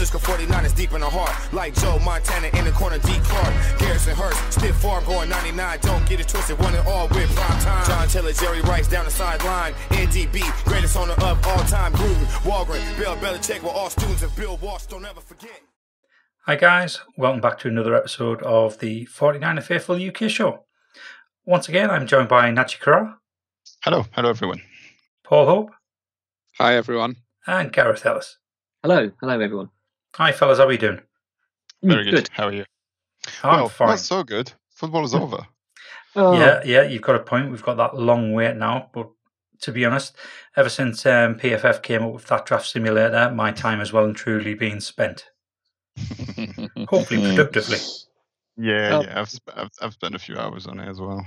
Francisco 49 is deep in the heart. Like Joe Montana in the corner, D. Clark. Garrison Hearst, stiff farm going 99. Don't get it twisted, one and all with prime time. John Taylor, Jerry Rice down the sideline. NDB, greatest owner of all time. Gruden, Holmgren, Bill Belichick were all students of Bill Walsh. Don't ever forget. Hi, guys. Welcome back to another episode of the 49er Faithful UK show. Once again, I'm joined by Nachi Kara, Hello, hello everyone. Paul Hope, Hi, everyone. and Gareth Ellis. Hello, hello everyone. Hi, fellas. How are you doing? Very Mm, good. How are you? I'm well, fine. not so good. Football is over. Oh, Yeah, yeah, you've got a point. We've got that long wait now, but to be honest, ever since um, PFF came up with that draft simulator, my time has well and truly been spent. Hopefully, productively. yeah, Well- yeah. I've, sp- I've I've spent a few hours on it as well.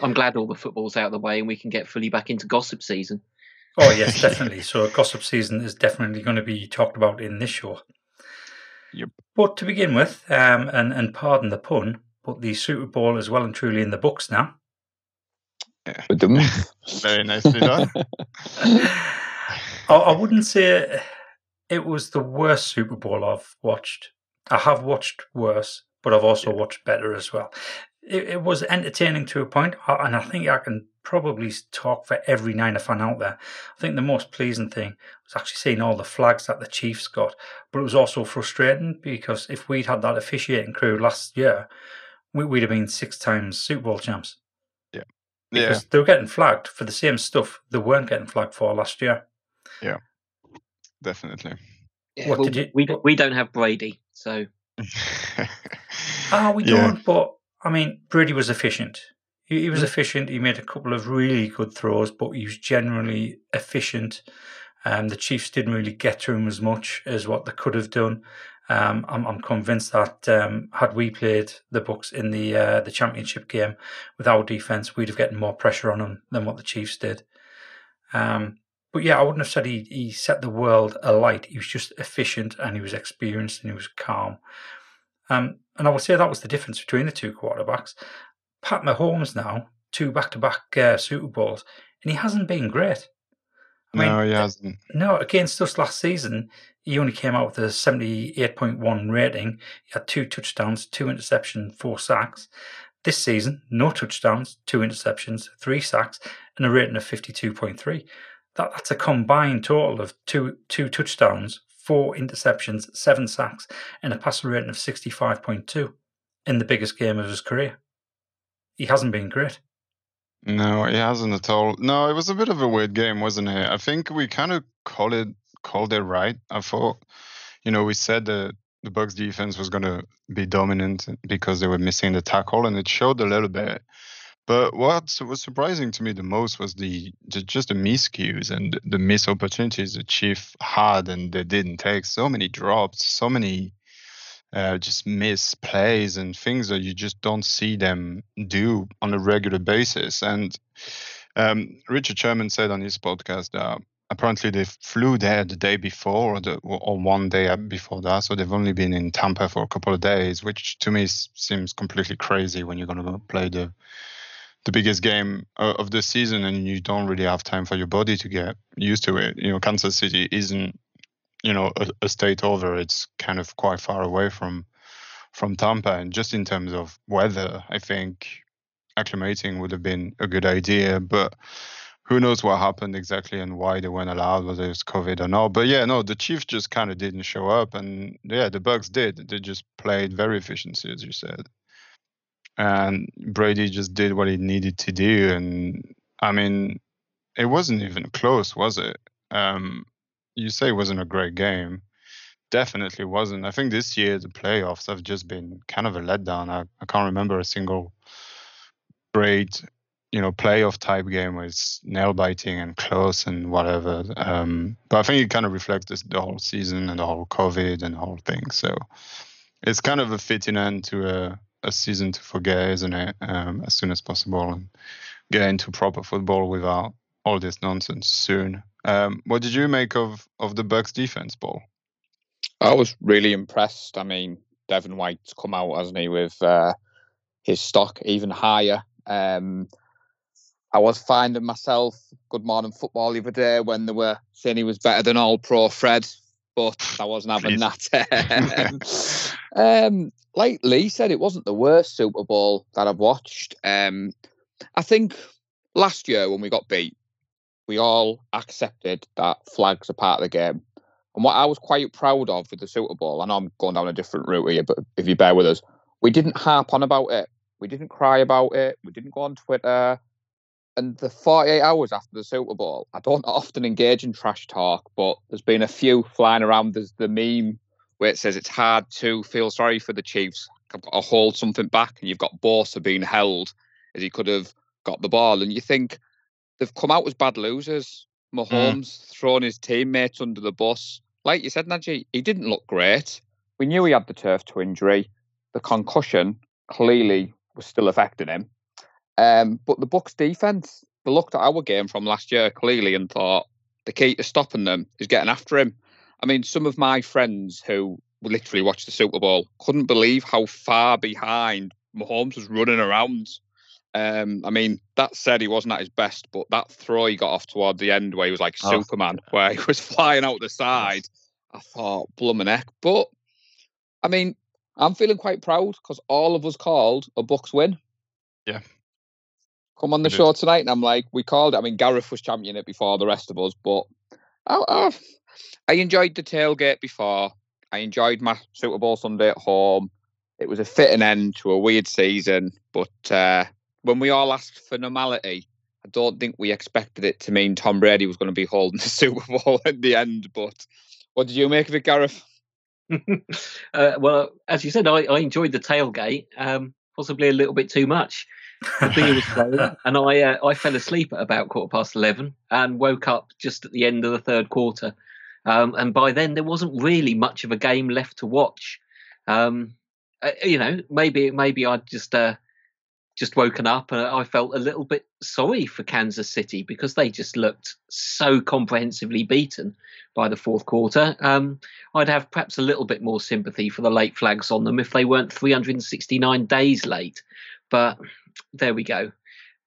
I'm glad all the football's out of the way and we can get fully back into gossip season. Oh yes, definitely. So gossip season is definitely going to be talked about in this show. Yep. But to begin with, um, and and pardon the pun, but the Super Bowl is well and truly in the books now. Very nicely done. I, I wouldn't say it was the worst Super Bowl I've watched. I have watched worse, but I've also watched better as well. It, it was entertaining to a uh, and I think I can probably talk for every Niner fan out there. I think the most pleasing thing was actually seeing all the flags that the Chiefs got, but it was also frustrating because if we'd had that officiating crew last year, we, we'd have been six times Super Bowl champs yeah, because they were getting flagged for the same stuff they weren't getting flagged for last year. Yeah, definitely. Yeah, What well, did you- we what- we don't have Brady, so Ah, we Yeah. don't. But I mean, Brady was efficient. He, he was efficient. He made a couple of really good throws, but he was generally efficient. Um, the Chiefs didn't really get to him as much as what they could have done. Um, I'm, I'm convinced that um, had we played the Bucks in the uh, the championship game with our defense, we'd have gotten more pressure on them than what the Chiefs did. Um, but yeah, I wouldn't have said he, he set the world alight. He was just efficient and he was experienced and he was calm. Um, and I would say that was the difference between the two quarterbacks. Pat Mahomes now, two back to back Super Bowls, and he hasn't been great. I mean, no, he uh, hasn't. no, against us last season, he only came out with a 78.1 rating. He had two touchdowns, two interceptions, four sacks. This season, no touchdowns, two interceptions, three sacks, and a rating of 52.3. That, that's a combined total of two, two touchdowns, four interceptions, seven sacks, and a passer rating of 65.2 in the biggest game of his career. He hasn't been great. No, he hasn't at all. No, it was a bit of a weird game, wasn't it? I think we kind of called it called it right. I thought, you know, we said the the Bucks defense was going to be dominant because they were missing the tackle, and it showed a little bit. But what was surprising to me the most was the, the just the miscues and the missed opportunities the Chief had, and they didn't take. So many drops, so many uh, just miss plays and things that you just don't see them do on a regular basis. And um, Richard Sherman said on his podcast that apparently they flew there the day before or, the, or one day before that, so they've only been in Tampa for a couple of days, which to me seems completely crazy when you're going to play the the biggest game uh, of the season and you don't really have time for your body to get used to it. You know, Kansas City isn't you know a, a state over it's kind of quite far away from from tampa. And just in terms of weather i think acclimating would have been a good idea but who knows what happened exactly and why they weren't allowed whether it's covid or not. But yeah no the chiefs just kind of didn't show up and yeah the bucks did. They just played very efficiently as you said. And brady just did what he needed to do and i mean it wasn't even close was it? Um you say it wasn't a great game. Definitely wasn't. I think this year the playoffs have just been kind of a letdown. I, I can't remember a single great, you know, playoff type game where it's nail biting and close and whatever. Um, but I think it kind of reflects this, the whole season and the whole COVID and the whole thing. So it's kind of a fitting end to a, a season to forget, isn't it? Um, as soon as possible and get into proper football without all this nonsense soon. Um, what did you make of of the Bucks defense, Paul? I was really impressed. I mean, Devin White's come out, hasn't he, with uh, his stock even higher. Um, I was finding myself Good Morning Football the other day when they were saying he was better than All Pro Fred. but I wasn't having that. um, like Lee said, it wasn't the worst Super Bowl that I've watched. Um, I think last year when we got beat, we all accepted that flags are part of the game. And what I was quite proud of with the Super Bowl, I know I'm going down a different route here, but if you bear with us, we didn't harp on about it. We didn't cry about it. We didn't go on Twitter. And the 48 hours after the Super Bowl, I don't often engage in trash talk, but there's been a few flying around. There's the meme where it says it's hard to feel sorry for the Chiefs. I've got to hold something back, and you've got Bosa being held as he could have got the ball. And you think they've come out as bad losers. Mahomes mm. throwing his teammates under the bus. Like you said, Najee, he didn't look great. We knew he had the turf toe injury. The concussion clearly was still affecting him. Um, but the Bucks' defense, they looked at our game from last year clearly and thought the key to stopping them is getting after him. I mean, some of my friends who literally watched the Super Bowl couldn't believe how far behind Mahomes was running around. Um, I mean, that said, he wasn't at his best, but that throw he got off toward the end where he was like oh. Superman, where he was flying out the side, I thought, blooming heck. But, I mean, I'm feeling quite proud because all of us called a Bucks win. Yeah. Come on the show tonight, and I'm like, we called it. I mean, Gareth was championing it before the rest of us, but I, I, I enjoyed the tailgate before. I enjoyed my Super Bowl Sunday at home. It was a fitting end to a weird season, but uh, when we all asked for normality, I don't think we expected it to mean Tom Brady was going to be holding the Super Bowl at the end. But what did you make of it, Gareth? uh, well, as you said, I, I enjoyed the tailgate, um, possibly a little bit too much. The beer was flowing, and I uh, I fell asleep at about quarter past eleven and woke up just at the end of the third quarter. Um, and by then, there wasn't really much of a game left to watch. Um, uh, you know, maybe maybe I'd just uh, just woken up and I felt a little bit sorry for Kansas City because they just looked so comprehensively beaten by the fourth quarter. Um, I'd have perhaps a little bit more sympathy for the late flags on them if they weren't 369 days late. But there we go.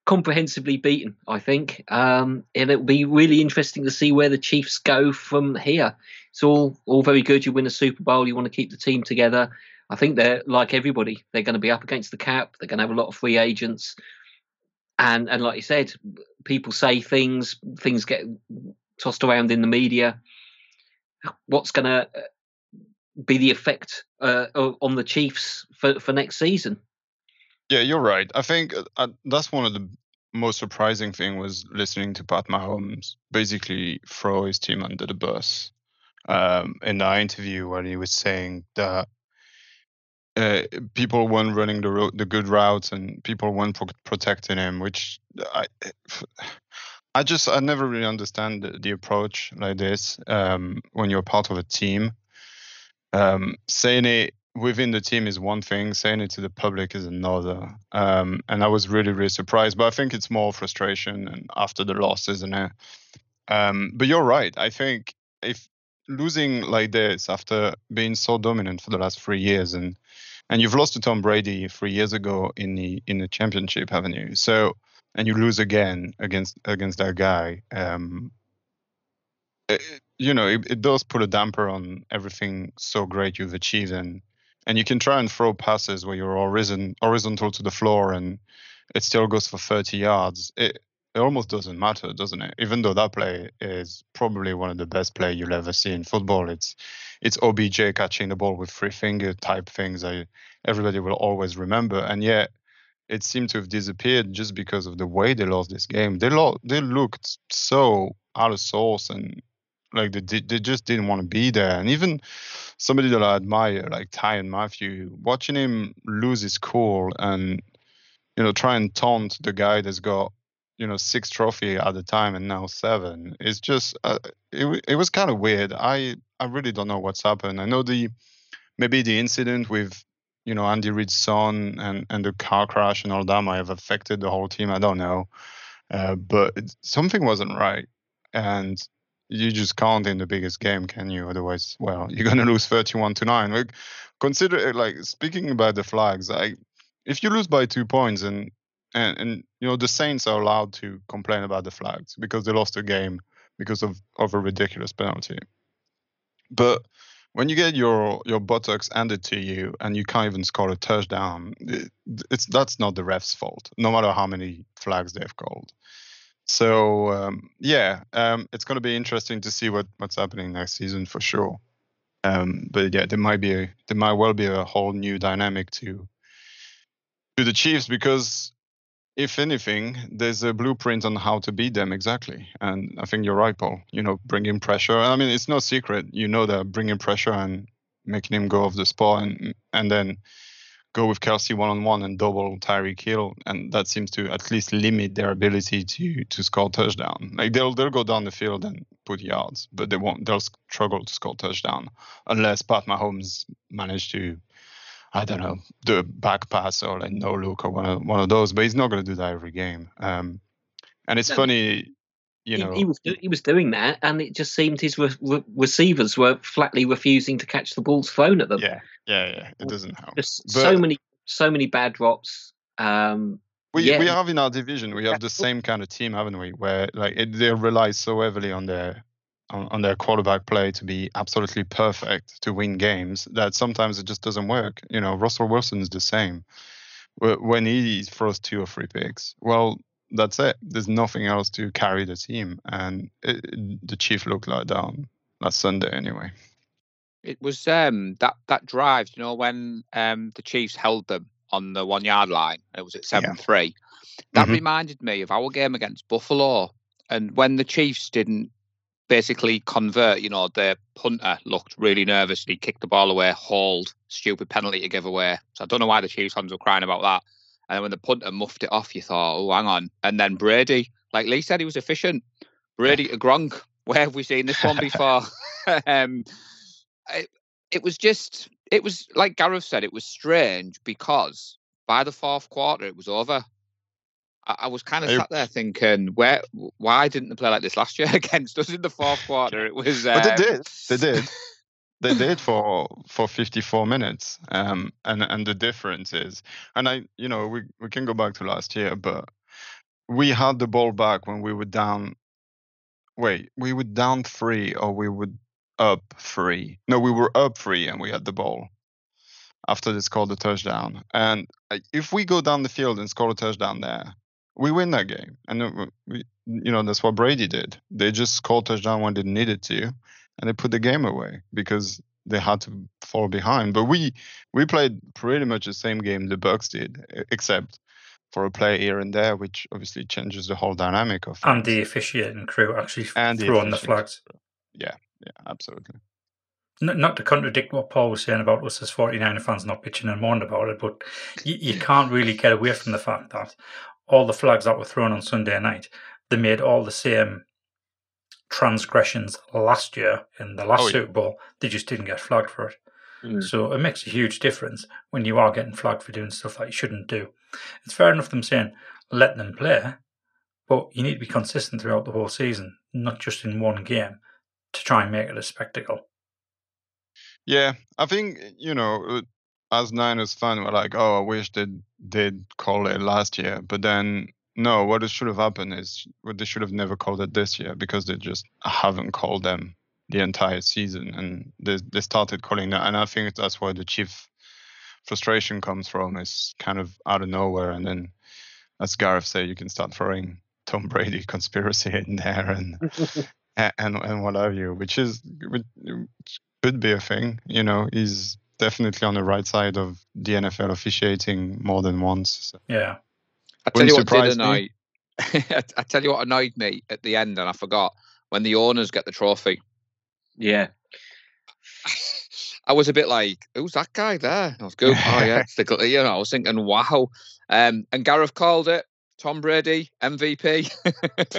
Comprehensively beaten, I think. Um, and it'll be really interesting to see where the Chiefs go from here. It's all all very good. You win a Super Bowl, you want to keep the team together. I think they're like everybody. They're going to be up against the cap. They're going to have a lot of free agents, and and like you said, people say things. Things get tossed around in the media. What's going to uh, be the effect uh, on the Chiefs for for next season? Yeah, you're right. I think uh, that's one of the most surprising thing was listening to Pat Mahomes basically throw his team under the bus um, in the interview when he was saying that uh, people weren't running the ro- the good routes and people weren't pro- protecting him, which I I just I never really understand the, the approach like this um, when you're part of a team. Um, saying it within the team is one thing, saying it to the public is another. Um, and I was really really surprised, but I think it's more frustration and after the loss, isn't it? Um, but you're right. I think if losing like this after being so dominant for the last three years and and you've lost to Tom Brady three years ago in the in the championship, haven't you? So and you lose again against against that guy. Um, it, you know, it, it, does put a damper on everything so great you've achieved, and and you can try and throw passes where you're horizon, horizontal to the floor, and it still goes for 30 yards. It it almost doesn't matter, doesn't it? Even though that play is probably one of the best play you'll ever see in football. It's it's OBJ catching the ball with three finger type things. I everybody will always remember, and yet it seemed to have disappeared just because of the way they lost this game. They lo- they looked so out of sorts and like they they just didn't want to be there. And even somebody that I admire, like Tyrann Mathieu, watching him lose his cool and you know try and taunt the guy that's got you know six trophy at the time and now seven. It's just uh, it, it was kind of weird. I i really don't know what's happened. I know the maybe the incident with you know andy reid's son and and the car crash and all that might have affected the whole team i don't know. Uh, but something wasn't right and you just can't in the biggest game can you? Otherwise well you're going to lose 31 to 9 like consider like speaking about the flags like if you lose by two points and and and you know the Saints are allowed to complain about the flags because they lost a game because of of a ridiculous penalty. But when you get your your buttocks handed to you and you can't even score a touchdown, it, it's that's not the refs' fault, no matter how many flags they've called. So um, yeah, um, it's going to be interesting to see what what's happening next season for sure. Um, but yeah, there might be a, there might well be a whole new dynamic to to the Chiefs because if anything, there's a blueprint on how to beat them exactly. And I think you're right, Paul. You know, bringing pressure. I mean, it's no secret. You know that bringing pressure and making him go off the spot and and then go with Kelce one on one and double Tyreek Hill, and that seems to at least limit their ability to to score touchdown. Like they'll they'll go down the field and put yards, but they won't. They'll struggle to score touchdown unless Pat Mahomes managed to. I don't know, do a back pass or like no look or one of one of those, but he's not going to do that every game. Um, and it's no. funny, you know, he, he, was he was doing that, and it just seemed his re- re- receivers were flatly refusing to catch the balls thrown at them. Yeah, yeah, yeah. It doesn't help. But, so many, so many bad drops. Um, we yeah. we have in our division we have the same kind of team, haven't we? Where like it, they rely so heavily on their on, on, their quarterback play to be absolutely perfect to win games that sometimes it just doesn't work. You know, Russell Wilson's the same. When he throws two or three picks, well, that's it. There's nothing else to carry the team, and it, the Chief looked like down last Sunday anyway. It was um, that that drive, you know, when um, the Chiefs held them on the one yard line. It was at seven yeah. three. That mm-hmm. reminded me of our game against Buffalo, and when the Chiefs didn't basically convert, you know, the punter looked really nervous. He kicked the ball away, hauled, stupid penalty to give away. So I don't know why the Chiefs fans were crying about that. And then when the punter muffed it off, you thought, oh, hang on. And then Brady, like Lee said, he was efficient. Brady to Gronk. Where have we seen this one before? um, it, it was just, it was like Gareth said, it was strange because by the fourth quarter, it was over. I, I was kind of sat there thinking, where, why didn't they play like this last year against us in the fourth quarter? It was. Uh, but they did. They did. they did for for 54 minutes um and and the difference is and i you know we we can go back to last year but we had the ball back when we were down wait we were down three or we were up three no we were up three and we had the ball after they scored the touchdown and uh, if we go down the field and score a touchdown there we win that game and uh, we, you know that's what brady did they just scored touchdown when they needed to and they put the game away because they had to fall behind. But we we played pretty much the same game the Bucks did, except for a play here and there, which obviously changes the whole dynamic of. And the officiating crew actually and threw on the flags. Yeah, yeah, absolutely. Not to contradict what Paul was saying about us as 49er fans not pitching and moaning about it, but you, you can't really get away from the fact that all the flags that were thrown on Sunday night, they made all the same transgressions last year in the last oh, yeah. Super Bowl. They just didn't get flagged for it. Mm. So it makes a huge difference when you are getting flagged for doing stuff that you shouldn't do. It's fair enough them saying let them play, but you need to be consistent throughout the whole season, not just in one game, to try and make it a spectacle. Yeah, I think you know, as Niners fan, we're like, oh, I wish they did call it last year, but then no, what it should have happened is what they should have never called it this year because they just haven't called them the entire season, and they they started calling that, and I think that's where the chief frustration comes from. Is kind of out of nowhere, and then as Gareth said, you can start throwing Tom Brady conspiracy in there and and and what have you, which is which could be a thing. You know, he's definitely on the right side of the NFL officiating more than once. So. Yeah. I tell you what did annoy. I tell you what annoyed me at the end, and I forgot when the owners get the trophy. Yeah. I was a bit like, "Who's that guy there?" I was good. oh yeah, the, you know, I was thinking, "Wow." Um, and Gareth called it Tom Brady MVP.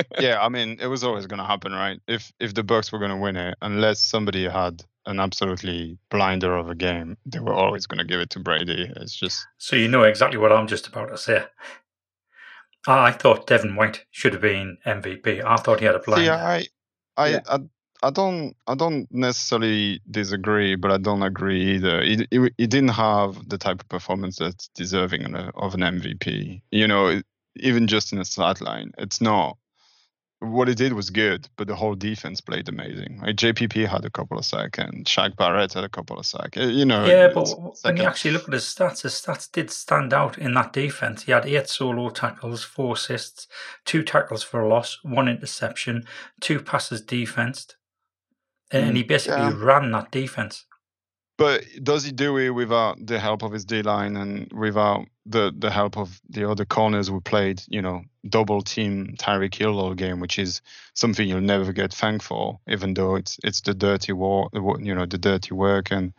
yeah, I mean, it was always going to happen, right? If if the Bucks were going to win it, unless somebody had an absolutely blinder of a game, they were always going to give it to Brady. It's just so you know exactly what I'm just about to say. I thought Devin White should have been MVP. I thought he had a blind. Yeah, I, I, yeah. I, I don't, I don't necessarily disagree, but I don't agree either. He, he, he didn't have the type of performance that's deserving of an MVP. You know, even just in a stat line, it's not. What he did was good, but the whole defense played amazing. Like JPP had a couple of sacks, and Shaq Barrett had a couple of sacks. Uh, you know, yeah, but when you actually look at his stats, his stats did stand out in that defense. He had eight solo tackles, four assists, two tackles for a loss, one interception, two passes defensed, and, hmm, he basically yeah. ran that defense. But does he do it without the help of his D line and without the, the help of the other corners who played, you know, double team Tyreek Hill all game, which is something you'll never get thanked for, even though it's it's the dirty war, you know, the dirty work and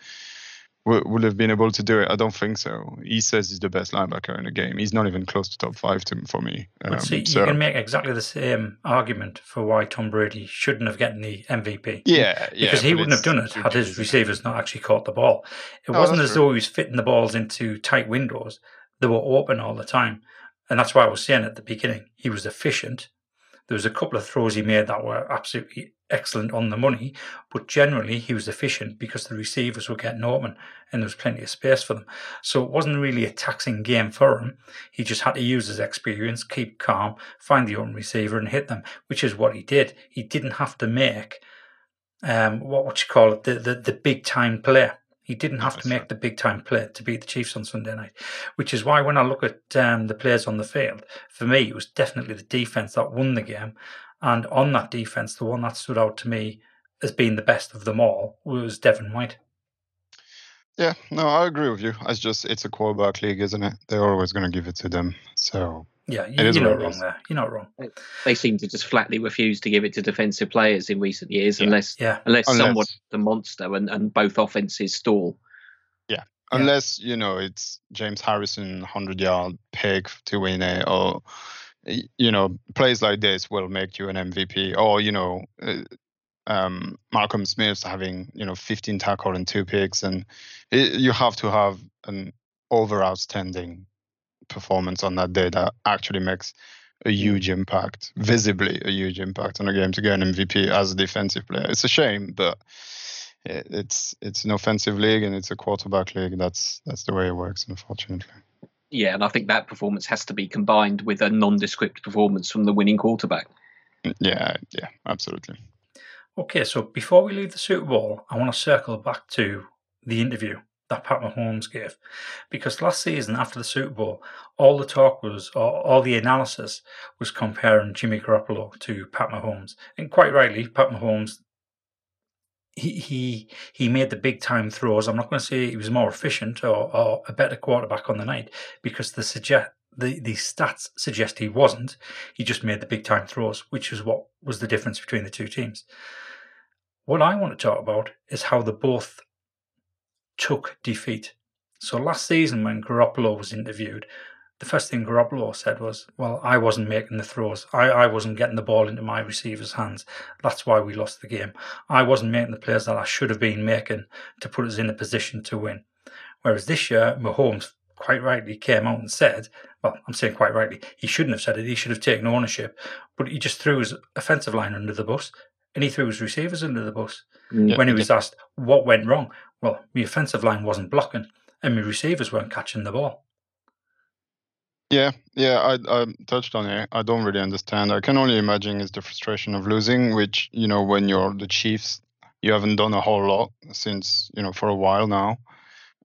would have been able to do it? I don't think so. He says he's the best linebacker in the game. He's not even close to top five to, for me. Um, see, so. you can make exactly the same argument for why Tom Brady shouldn't have gotten the MVP. Yeah, yeah. Because he wouldn't have done it had his receivers not actually caught the ball. It oh, wasn't as true. though he was fitting the balls into tight windows. They were open all the time. And that's why I was saying at the beginning, he was efficient. There was a couple of throws he made that were absolutely excellent on the money, but generally he was efficient because the receivers were getting open and there was plenty of space for them. So it wasn't really a taxing game for him. He just had to use his experience, keep calm, find the open receiver and hit them, which is what he did. He didn't have to make um, what you call it, the, the, the big time play. He didn't have to make the big time play to beat the Chiefs on Sunday night, which is why when I look at um, the players on the field, for me, it was definitely the defense that won the game. And on that defense, the one that stood out to me as being the best of them all was Devin White. Yeah, no, I agree with you. It's just it's a quarterback league, isn't it? They're always going to give it to them. So yeah, you, you're not wrong there. You're not wrong. They seem to just flatly refuse to give it to defensive players in recent years, yeah. unless yeah. unless, unless someone's the monster and, and both offenses stall. Yeah, unless you know it's James Harrison hundred yard pick to win it, or you know plays like this will make you an MVP, or you know. Uh, um, Malcolm Smith having you know 15 tackle and two picks, and it, you have to have an over outstanding performance on that day that actually makes a huge impact, visibly a huge impact on a game to get an MVP as a defensive player. It's a shame, but it's it's an offensive league and it's a quarterback league. That's that's the way it works, unfortunately. Yeah, and I think that performance has to be combined with a nondescript performance from the winning quarterback. Mm, yeah, yeah, absolutely. Okay, so before we leave the Super Bowl, I want to circle back to the interview that Pat Mahomes gave. Because last season, after the Super Bowl, all the talk was, or all the analysis was comparing Jimmy Garoppolo to Pat Mahomes. And quite rightly, Pat Mahomes, he, he, he made the big time throws. I'm not going to say he was more efficient or, or a better quarterback on the night because the suggest, the, the stats suggest he wasn't. He just made the big time throws, which is what was the difference between the two teams. What I want to talk about is how they both took defeat. So last season, when Garoppolo was interviewed, the first thing Garoppolo said was, Well, I wasn't making the throws. I, I wasn't getting the ball into my receivers' hands. That's why we lost the game. I wasn't making the plays that I should have been making to put us in a position to win. Whereas this year, Mahomes quite rightly came out and said, Well, I'm saying quite rightly, he shouldn't have said it. He should have taken ownership. But he just threw his offensive line under the bus and he threw his receivers under the bus. Mm. when he was asked what went wrong, well, my offensive line wasn't blocking and my receivers weren't catching the ball. Yeah, yeah, I, I touched on it. I don't really understand. I can only imagine is the frustration of losing, which you know when you're the Chiefs, you haven't done a whole lot since you know for a while now,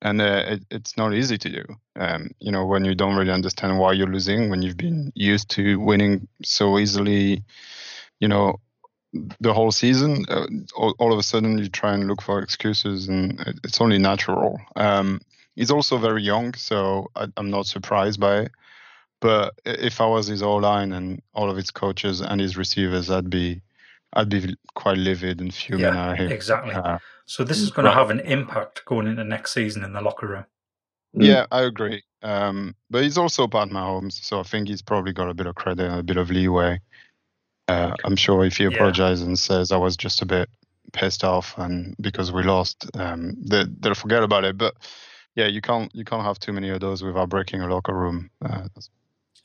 and uh, it, it's not easy to do. Um, you know when you don't really understand why you're losing, when you've been used to winning so easily, you know the whole season, uh, all, all, of a sudden you try and look for excuses, and it, it's only natural. Um, he's also very young, so I, am not surprised by it. But if I was his O line and all of his coaches and his receivers, I'd be, I'd be quite livid and fuming. Yeah, exactly. Uh, so this is going to have an impact going into next season in the locker room. Yeah, I agree. Um, but he's also Pat Mahomes, so I think he's probably got a bit of credit and a bit of leeway. Uh, I'm sure if he apologizes yeah. and says I was just a bit pissed off and because we lost, um, they, they'll forget about it. But yeah, you can't you can't have too many of those without breaking a locker room. Uh,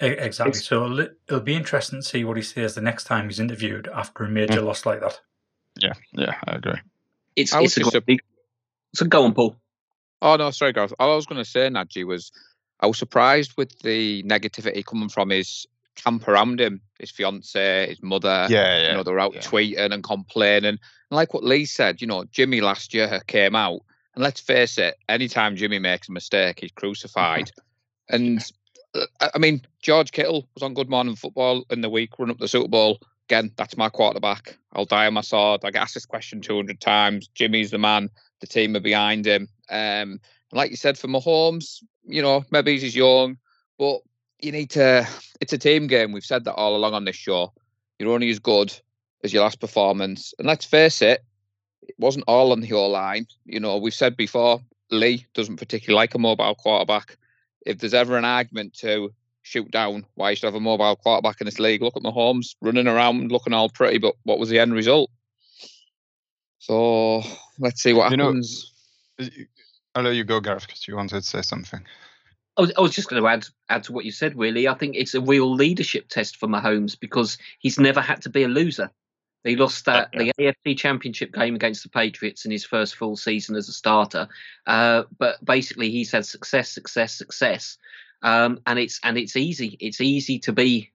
exactly. So it'll, it'll, be interesting to see what he says the next time he's interviewed after a major mm. loss like that. Yeah, yeah, I agree. It's, it's a, a big. So go on, Paul. Oh no, sorry, Gareth. All I was going to say, Nadji, was I was surprised with the negativity coming from his camp around him. His fiance, his mother, Yeah, yeah. you know, they're out yeah. tweeting and complaining. And like what Lee said, you know, Jimmy last year came out, and let's face it, anytime Jimmy makes a mistake, he's crucified. and uh, I mean, George Kittle was on Good Morning Football in the week, run up the Super Bowl. Again, that's my quarterback. I'll die on my sword. I get asked this question 200 times. Jimmy's the man. The team are behind him. Um, like you said, for Mahomes, you know, maybe he's young, but you need to. It's a team game. We've said that all along on this show. You're only as good as your last performance. And let's face it, it wasn't all on the O line. You know, we've said before, Lee doesn't particularly like a mobile quarterback. If there's ever an argument to shoot down why you should have a mobile quarterback in this league, look at Mahomes running around looking all pretty, but what was the end result? So let's see what You know- happens. I'll let you go, Gareth, because you wanted to say something. I was, I was just going to add add to what you said. Really, I think it's a real leadership test for Mahomes because he's never had to be a loser. He lost that the AFC Championship game against the Patriots in his first full season as a starter, uh, but basically he's had success, success, success, um, and it's and it's easy. It's easy to be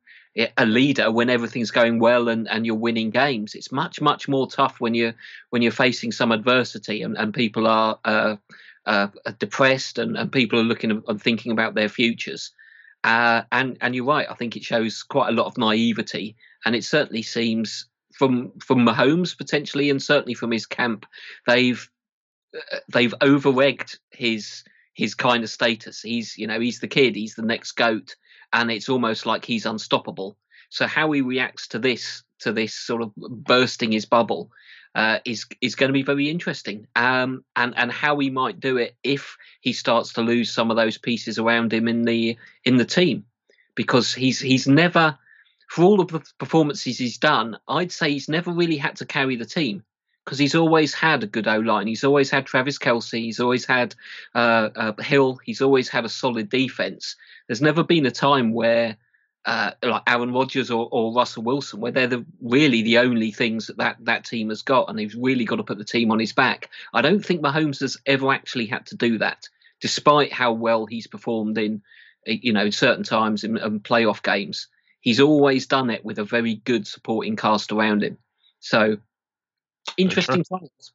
a leader when everything's going well and, and you're winning games. It's much much more tough when you're when you're facing some adversity and, and people are uh, uh, depressed and, and people are looking and thinking about their futures. Uh, and and you're right. I think it shows quite a lot of naivety, and it certainly seems from from Mahomes potentially, and certainly from his camp, they've uh, they've over-egged his his kind of status. He's you know he's the kid, he's the next goat, and it's almost like he's unstoppable. So how he reacts to this to this sort of bursting his bubble uh, is is going to be very interesting. Um, and and how he might do it if he starts to lose some of those pieces around him in the in the team, because he's he's never for all of the performances he's done, I'd say he's never really had to carry the team because he's always had a good O line. He's always had Travis Kelce. He's always had uh, uh, Hill. He's always had a solid defense. There's never been a time where uh, like Aaron Rodgers or, or Russell Wilson, where they're the, really the only things that, that that team has got, and he's really got to put the team on his back. I don't think Mahomes has ever actually had to do that, despite how well he's performed in, you know, certain times in, in playoff games. He's always done it with a very good supporting cast around him. So interesting times.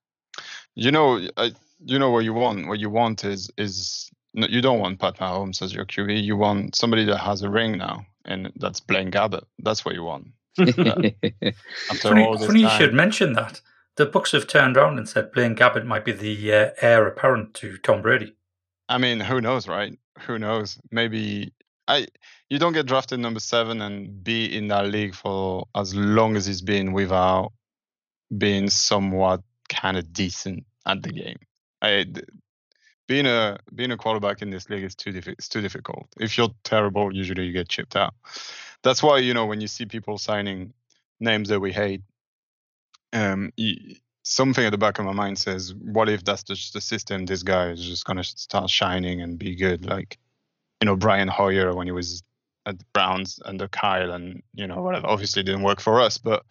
You know, I, you know what you want. What you want is is you don't want Pat Mahomes as your QB. You want somebody that has a ring now, and that's Blaine Gabbert. That's what you want. After Funny, all this funny you should mention that. The books have turned around and said Blaine Gabbert might be the uh, heir apparent to Tom Brady. I mean, who knows, right? Who knows? Maybe I. You don't get drafted number seven and be in that league for as long as he's been without being somewhat kind of decent at the game. I, th- being a being a quarterback in this league is too diffi- it's too difficult. If you're terrible, usually you get chipped out. That's why you know when you see people signing names that we hate, um, y something at the back of my mind says, what if that's just the system? This guy is just gonna start shining and be good, like you know Brian Hoyer when he was at the Browns under Kyle, and you know whatever. Obviously, didn't work for us, but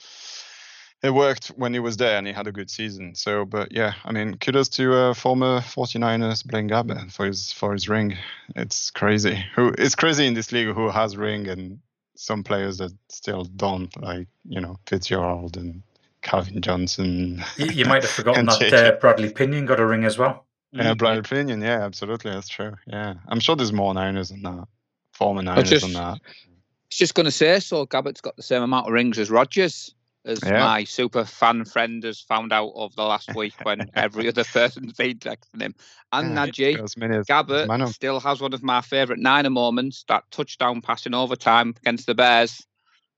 it worked when he was there and he had a good season. So, but yeah, I mean, kudos to uh, former 49ers Blaine Gabbert for his for his ring. It's crazy. Who it's crazy in this league who has ring and some players that still don't, like you know Fitzgerald and Calvin Johnson. You, you might have forgotten that uh, Bradley Pinion got a ring as well. Yeah, Brian Opinion. Yeah, absolutely, that's true. Yeah, I'm sure there's more Niners than that. Former Niners just- than that. was just going to say, so Gabbert's got the same amount of rings as Rodgers, as Yeah. my super fan friend has found out over the last week when every other person's been texting him. And Yeah, Najee, got as many as Gabbert still has one of my favourite Niner moments, that touchdown pass in overtime against the Bears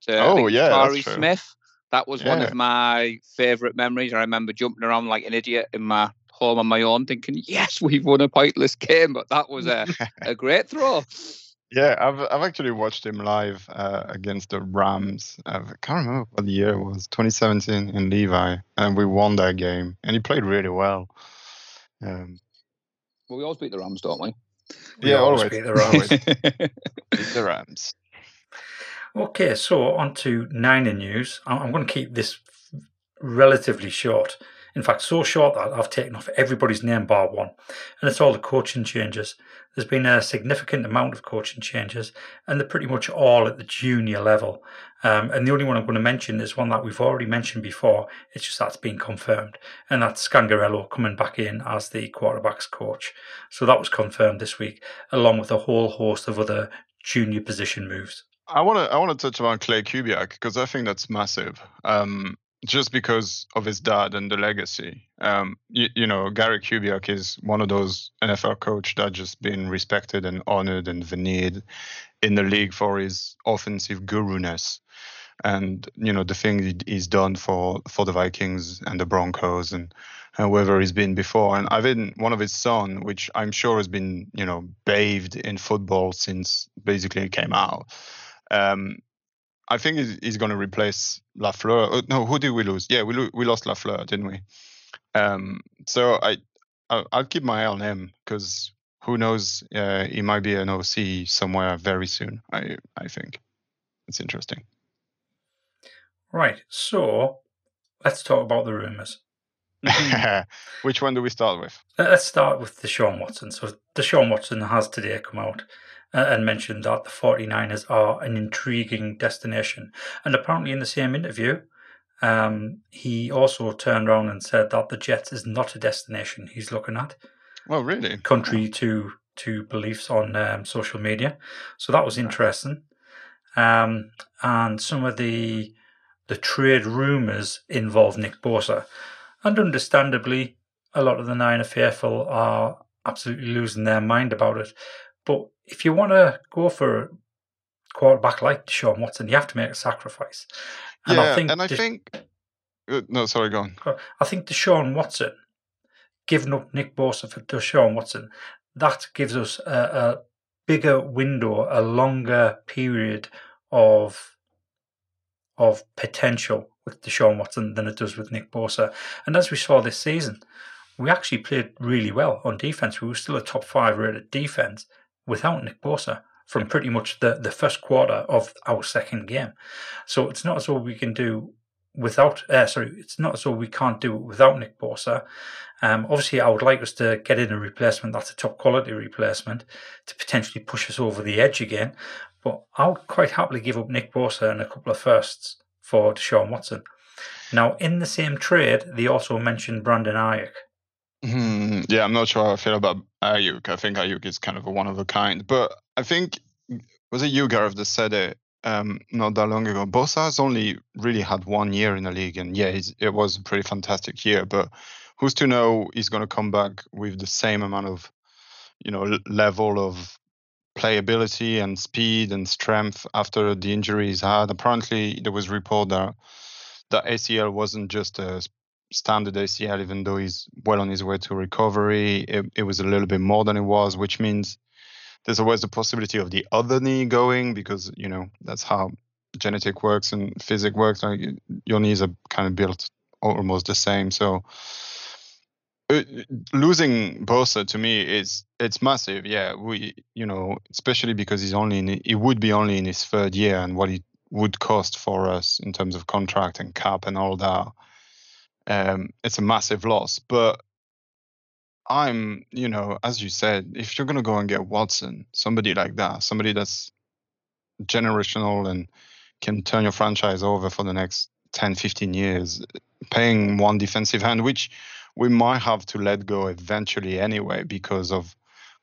to Oh, yeah, true. Smith. That was one of my favourite memories. I remember jumping around like an idiot in my home on my own thinking, yes, we've won a pointless game, but that was a, a great throw. Yeah, I've I've actually watched him live uh, against the Rams. I can't remember what the year it was, 2017 in Levi, and we won that game. And he played really well. Um, Well, we always beat the Rams, don't we? We yeah, always always, beat the Rams. beat the Rams. Okay, so on to Niner news. I'm going to keep this relatively short. In fact, so short that I've taken off everybody's name bar one, and it's all the coaching changes. There's been a significant amount of coaching changes, and they're pretty much all at the junior level. Um, and the only one I'm going to mention is one that we've already mentioned before. It's just that's been confirmed, and that's Scangarello coming back in as the quarterbacks coach. So that was confirmed this week, along with a whole host of other junior position moves. I want to I want to touch on Klay Kubiak because I think that's massive. Um, just because of his dad and the legacy. Um, you, you, know, Gary Kubiak is one of those NFL coach that just been respected and honored and veneered in the league for his offensive guru-ness and you know the thing he's done for for the Vikings and the Broncos and, and wherever he's been before. And I've been one of his son, which I'm sure has been you know bathed in football since basically it came out. Um, I think he's, he's going to replace LaFleur. Oh, no, who did we lose? Yeah, we lo- we lost LaFleur, didn't we? Um, so I I'll, I'll, keep my eye on him because who knows? Uh, he might be an OC somewhere very soon. I I think it's interesting. Right. So let's talk about the rumors. Which one do we start with? Let's start with Deshaun Watson. So Deshaun Watson has today come out and mentioned that the 49ers are an intriguing destination. And apparently, in the same interview, um, he also turned around and said that the Jets is not a destination he's looking at. Oh, really? Contrary to to beliefs on um, social media, so that was interesting. Um, and some of the the trade rumors involve Nick Bosa, and understandably, a lot of the Niner faithful are absolutely losing their mind about it. But if you want to go for a quarterback like Deshaun Watson, you have to make a sacrifice. And yeah, I think and I think uh, no, sorry, go on. I think Deshaun Watson, giving up Nick Bosa for Deshaun Watson, that gives us a, a bigger window, a longer period of of potential with Deshaun Watson than it does with Nick Bosa. And as we saw this season, we actually played really well on defense. We were still a top five rated defense, without Nick Bosa from pretty much the, the first quarter of our second game. So it's not as though we can do without, uh, sorry, it's not as though we can't do it without Nick Bosa. Um, obviously, I would like us to get in a replacement that's a top quality replacement to potentially push us over the edge again. But I would quite happily give up Nick Bosa and a couple of firsts for Deshaun Watson. Now, in the same trade, they also mentioned Brandon Aiyuk. Hmm, yeah, I'm not sure how I feel about Aiyuk. I think Aiyuk is kind of a one of a kind, but I think was it you, Gareth, that said it um, not that long ago. Bosa has only really had one year in the league, and yeah, it was a pretty fantastic year. But who's to know he's going to come back with the same amount of, you know, level of playability and speed and strength after the injury he's had. Apparently, there was report that the ACL wasn't just a standard ACL, even though he's well on his way to recovery. It, it was a little bit more than it was, which means there's always the possibility of the other knee going because you know that's how genetic works and physics works. Like your knees are kind of built almost the same. So uh, losing Bosa to me is it's massive. Yeah, we you know especially because he's only in he would be only in his third year and what it would cost for us in terms of contract and cap and all that um, it's a massive loss. But I'm, you know, as you said, if you're going to go and get Watson, somebody like that, somebody that's generational and can turn your franchise over for the next 10, 15 years, paying one defensive hand, which we might have to let go eventually anyway because of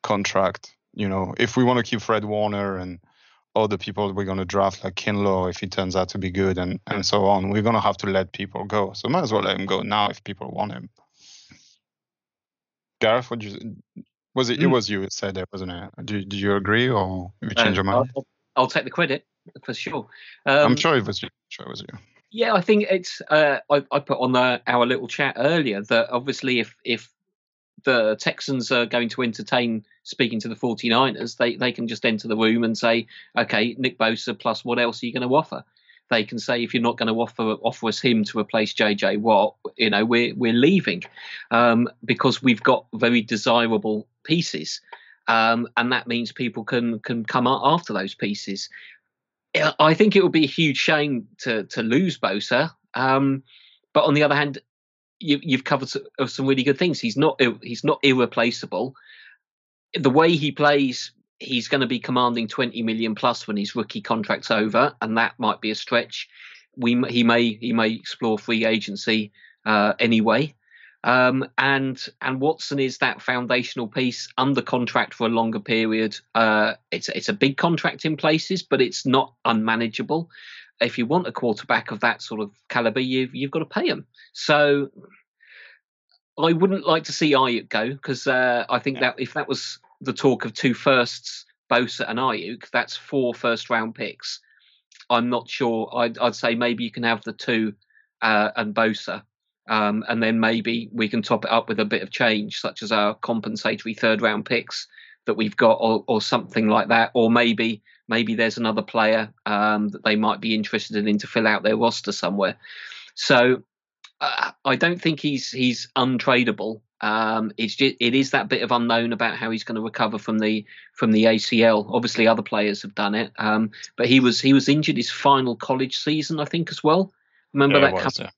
contract. You know, if we want to keep Fred Warner and other people we're going to draft, like Kinlaw, if he turns out to be good, and, and so on. We're going to have to let people go. So might as well let him go now if people want him. Gareth, what you was it? Mm. It was you that said that, wasn't it? Do, do you agree, or have you changed uh, your mind? I'll, I'll, take the credit for sure. Um, I'm sure it was you. I'm sure it was you. Yeah, I think it's. Uh, I, I put on the, our little chat earlier that obviously if if the Texans are going to entertain speaking to the 49ers, they, they can just enter the room and say, okay, Nick Bosa plus what else are you going to offer? They can say if you're not going to offer offer us him to replace JJ Watt, you know we're we're leaving um, because we've got very desirable pieces, um, and that means people can can come after those pieces. I think it would be a huge shame to to lose Bosa, um, but on the other hand, you, you've covered some really good things. He's not he's not irreplaceable. The way he plays, he's going to be commanding 20 million plus when his rookie contract's over, and that might be a stretch. We he may he may explore free agency uh, anyway. Um, and and Watson is that foundational piece under contract for a longer period. Uh, it's it's a big contract in places, but it's not unmanageable. If you want a quarterback of that sort of caliber, you've you've got to pay him. So I wouldn't like to see Aiyuk go because uh, I think that if that was the talk of two firsts, Bosa and Aiyuk, that's four first round picks. I'm not sure. I'd, I'd say maybe you can have the two uh, and Bosa um, and then maybe we can top it up with a bit of change, such as our compensatory third round picks that we've got, or, or something like that. Or maybe maybe there's another player um, that they might be interested in to fill out their roster somewhere. So uh, I don't think he's he's untradeable. Um, it's just, it is that bit of unknown about how he's going to recover from the from the ACL. Obviously, other players have done it, um, but he was he was injured his final college season, I think, as well. Remember Yeah, that was, couple yeah.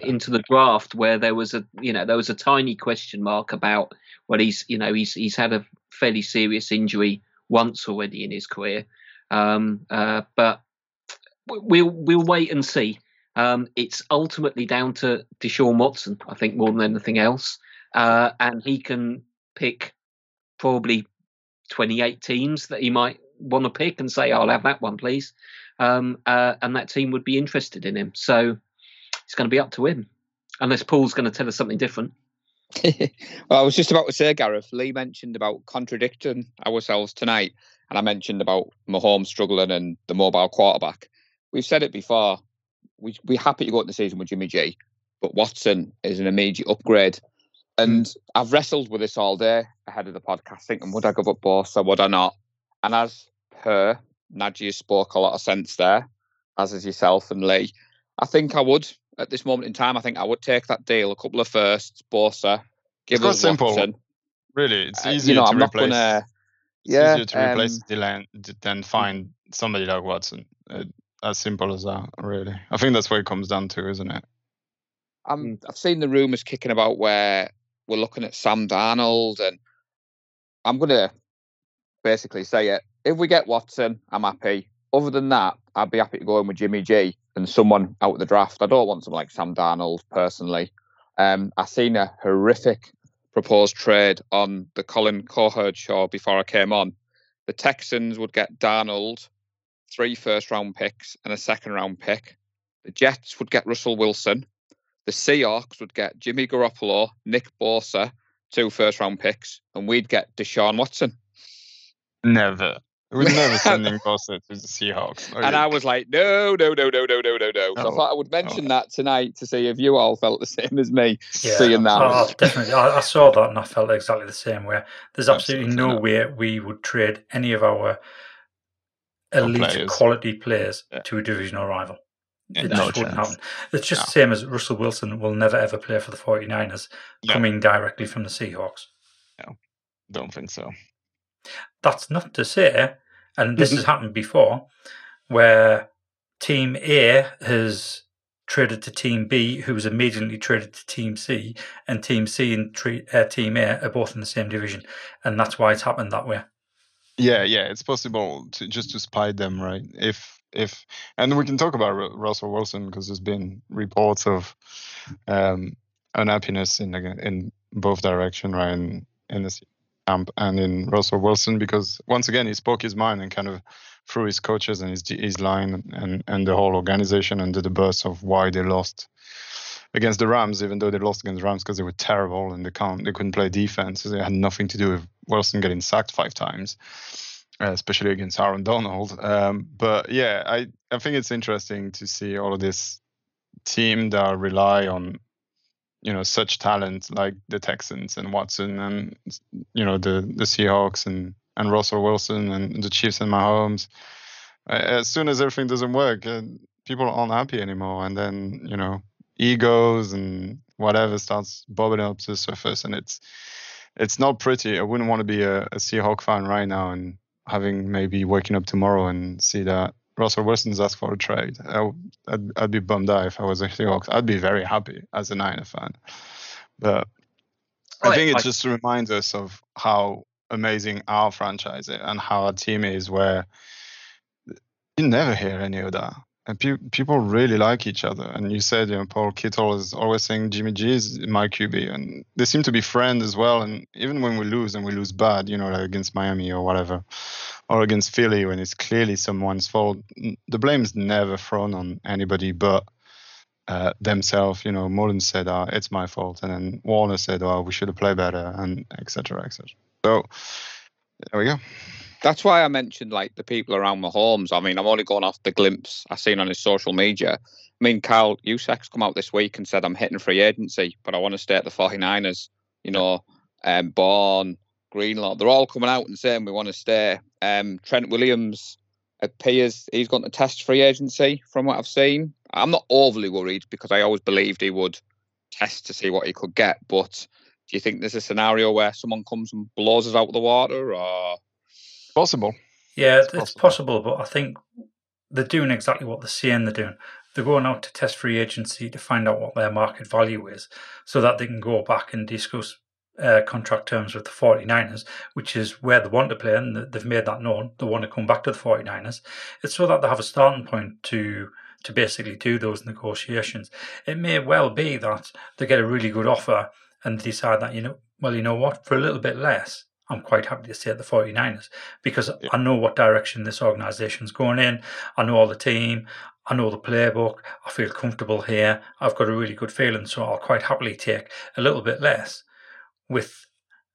Into the draft where there was a you know there was a tiny question mark about well he's you know he's he's had a fairly serious injury once already in his career. Um, uh, but we'll we'll wait and see. Um, it's ultimately down to Deshaun Watson I think more than anything else. Uh, and he can pick probably 28 teams that he might want to pick and say I'll have that one please. Um, uh, and that team would be interested in him. So it's going to be up to him, unless Paul's going to tell us something different. well, I was just about to say, Gareth. Lee mentioned about contradicting ourselves tonight, and I mentioned about Mahomes struggling and the mobile quarterback. We've said it before. We we're happy to go into the season with Jimmy G, but Watson is an immediate upgrade. And I've wrestled with this all day ahead of the podcast, thinking would I give up Bosa, would I not? And as per Najee spoke a lot of sense there, as is yourself and Lee. I think I would at this moment in time. I think I would take that deal, a couple of firsts, Bosa, give It's quite us simple. Watson. Really, it's Uh, you know, to I'm not gonna. it's Yeah, easier to replace um, Dylan than find somebody like Watson. Uh, as simple as that, really. I think that's what it comes down to, isn't it? I'm, I've seen the rumours kicking about where we're looking at Sam Darnold, and I'm going to basically say it. If we get Watson, I'm happy. Other than that, I'd be happy to go in with Jimmy G and someone out of the draft. I don't want someone like Sam Darnold personally. Um, I seen a horrific proposed trade on the Colin Cowherd show before I came on. The Texans would get Darnold, three first round picks and a second round pick. The Jets would get Russell Wilson. The Seahawks would get Jimmy Garoppolo, Nick Bosa, two first round picks, and we'd get Deshaun Watson. Never. We're never sending Bosa to the Seahawks. Are And you- I was like, no, no, no, no, no, no, no, no. So I oh, thought I would mention that tonight to see if you all felt the same as me, Yeah, seeing that. I, I definitely. I, I saw that and I felt exactly the same way. There's absolutely, Absolutely no not. way we would trade any of our Top elite players. quality players Yeah. to a divisional rival. Yeah, It no just wouldn't chance. happen. It's just No. the same as Russell Wilson will never ever play for the 49ers, Yeah. coming directly from the Seahawks. No, Don't think so. That's not to say, and this Mm-hmm. has happened before, where Team A has traded to Team B, who was immediately traded to Team C, and Team C and tre- uh, Team A are both in the same division, and that's why it's happened that way. Yeah, yeah, it's possible to just to spy them, right? If if and we can talk about Ru- Russell Wilson because there's been reports of um, unhappiness in in both direction, right? In, in the camp and in Russell Wilson because once again he spoke his mind and kind of threw his coaches and his his line and and the whole organization under the bus of why they lost against the Rams, even though they lost against the Rams because they were terrible and they can't they couldn't play defense. It had nothing to do with Wilson getting sacked five times, uh, especially against Aaron Donald. Um, but yeah, I I think it's interesting to see all of this team that rely on you know such talent like the Texans and Watson and you know the the Seahawks and and Russell Wilson and the Chiefs and Mahomes. As soon as everything doesn't work, uh, people aren't happy anymore, and then you know egos and whatever starts bubbling up to the surface, and it's it's not pretty. I wouldn't want to be a, a Seahawk fan right now and having maybe waking up tomorrow and see that Russell Wilson's asked for a trade. I, I'd, I'd be bummed out if I was a Seahawks. I'd be very happy as a Niner fan. But I think it just reminds us of how amazing our franchise is and how our team is, where you never hear any of that and pe- people really like each other. And you said, you know, Paul Kittle is always saying Jimmy G is my QB, and they seem to be friends as well. And even when we lose and we lose bad, you know, like against Miami or whatever, or against Philly when it's clearly someone's fault, the blame is never thrown on anybody but uh, themselves. You know, Mullen said, oh, "It's my fault," and then Warner said, "Oh, we should have played better," and etc. etc. So there we go that's why I mentioned like the people around Mahomes. I mean, I'm only going off the glimpse I've seen on his social media. I mean, Kyle Juszczyk's come out this week and said, I'm hitting free agency, but I want to stay at the 49ers. You know, um, Bourne, Greenlaw, they're all coming out and saying we want to stay. Um, Trent Williams appears he's going to test free agency from what I've seen. I'm not overly worried because I always believed he would test to see what he could get. But do you think there's a scenario where someone comes and blows us out of the water or possible. Yeah, it's, it's possible. possible, but I think they're doing exactly what they're saying they're doing. They're going out to test free agency to find out what their market value is so that they can go back and discuss uh, contract terms with the 49ers, which is where they want to play, and they've made that known. They want to come back to the 49ers. It's so that they have a starting point to to basically do those negotiations. It may well be that they get a really good offer and decide that, you know, well, you know what, for a little bit less, I'm quite happy to stay at the 49ers because yeah. I know what direction this organization's going in. I know all the team. I know the playbook. I feel comfortable here. I've got a really good feeling, so I'll quite happily take a little bit less with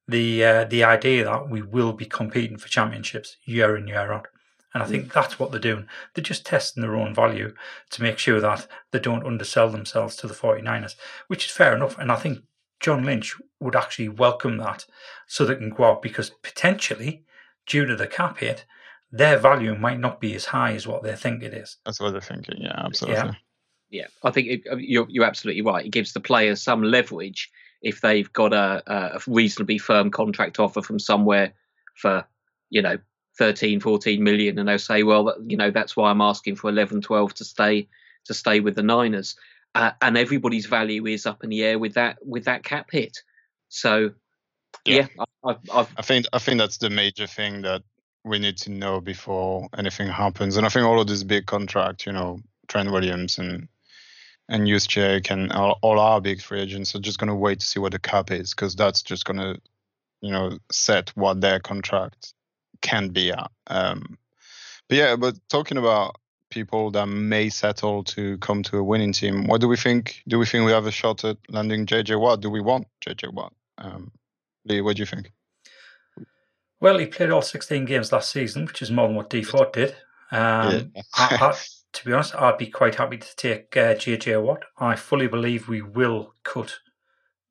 the uh, the idea that we will be competing for championships year in year out. And I think that's what they're doing. They're just testing their own value to make sure that they don't undersell themselves to the 49ers, which is fair enough. And I think John Lynch would actually welcome that so they can go out because potentially, due to the cap hit, their value might not be as high as what they think it is. That's what they're thinking. Yeah, absolutely. Yeah, yeah. I think it, you're you're absolutely right. It gives the players some leverage if they've got a, a reasonably firm contract offer from somewhere for you know 13 14 million and they'll say well you know that's why i'm asking for 11 12 to stay to stay with the niners uh, and everybody's value is up in the air with that with that cap hit. So, yeah, yeah I, i I think I think that's the major thing that we need to know before anything happens. And I think all of these big contracts, you know, Trent Williams and and Juszczyk and all, all our big free agents are just going to wait to see what the cap is because that's just going to, you know, set what their contract can be at. Um, but yeah, but talking about people that may settle to come to a winning team. What do we think? Do we think we have a shot at landing JJ Watt? Do we want JJ Watt? Um, Lee, what do you think? Well, he played all 16 games last season, which is more than what Dee Ford did. Um, yeah. I, I, to be honest, I'd be quite happy to take uh, JJ Watt. I fully believe we will cut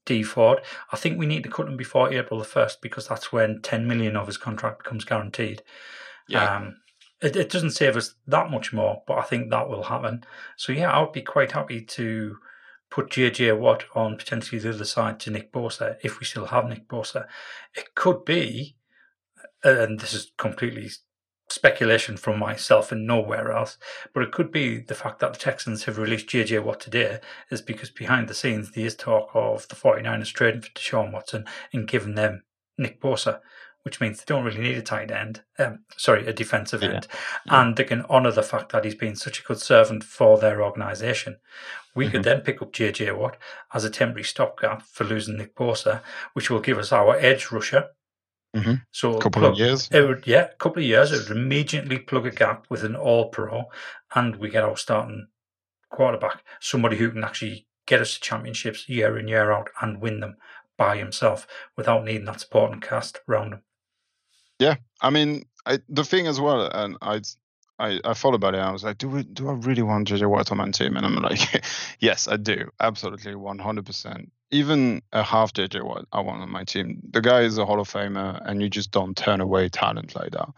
Dee Ford. I think we need to cut him before April the 1st because that's when 10 million of his contract becomes guaranteed. Yeah. Um, it, it doesn't save us that much more, but I think that will happen. So yeah, I would be quite happy to put JJ Watt on potentially the other side to Nick Bosa if we still have Nick Bosa. It could be, and this is completely speculation from myself and nowhere else, but it could be the fact that the Texans have released JJ Watt today is because behind the scenes there is talk of the 49ers trading for Deshaun Watson and giving them Nick Bosa which means they don't really need a tight end. Um, sorry, a defensive end, yeah. and they can honour the fact that he's been such a good servant for their organisation. We mm-hmm. could then pick up JJ Watt as a temporary stopgap for losing Nick Bosa, which will give us our edge rusher. Mm-hmm. So a couple plug, of years, it would yeah, a couple of years. It would immediately plug a gap with an All Pro, and we get our starting quarterback, somebody who can actually get us to championships year in year out and win them by himself without needing that supporting cast around him. Yeah, I mean, I, the thing as well, and I, I, I thought about it. I was like, do we, do I really want JJ Watt on my team? And I'm like, yes, I do, absolutely, 100. percent Even a half JJ Watt, I want on my team. The guy is a Hall of Famer, and you just don't turn away talent like that.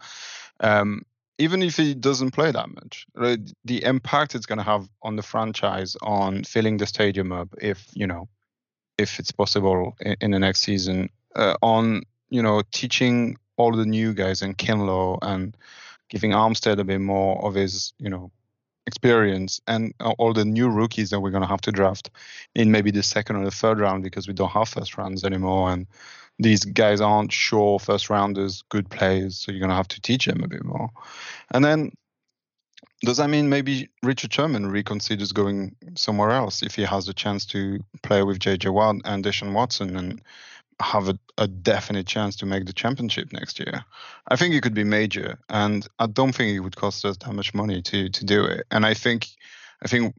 Um, even if he doesn't play that much, right, the impact it's going to have on the franchise, on filling the stadium up, if you know, if it's possible in, in the next season, uh, on you know teaching all the new guys and Kinlaw and giving Armstead a bit more of his, you know, experience and all the new rookies that we're going to have to draft in maybe the second or the third round because we don't have first rounds anymore and these guys aren't sure first rounders good players so you're going to have to teach them a bit more. And then does that mean maybe Richard Sherman reconsiders going somewhere else if he has the chance to play with JJ Watt and Deshaun Watson and have a, a definite chance to make the championship next year? I think it could be major, and I don't think it would cost us that much money to to do it. And I think, I think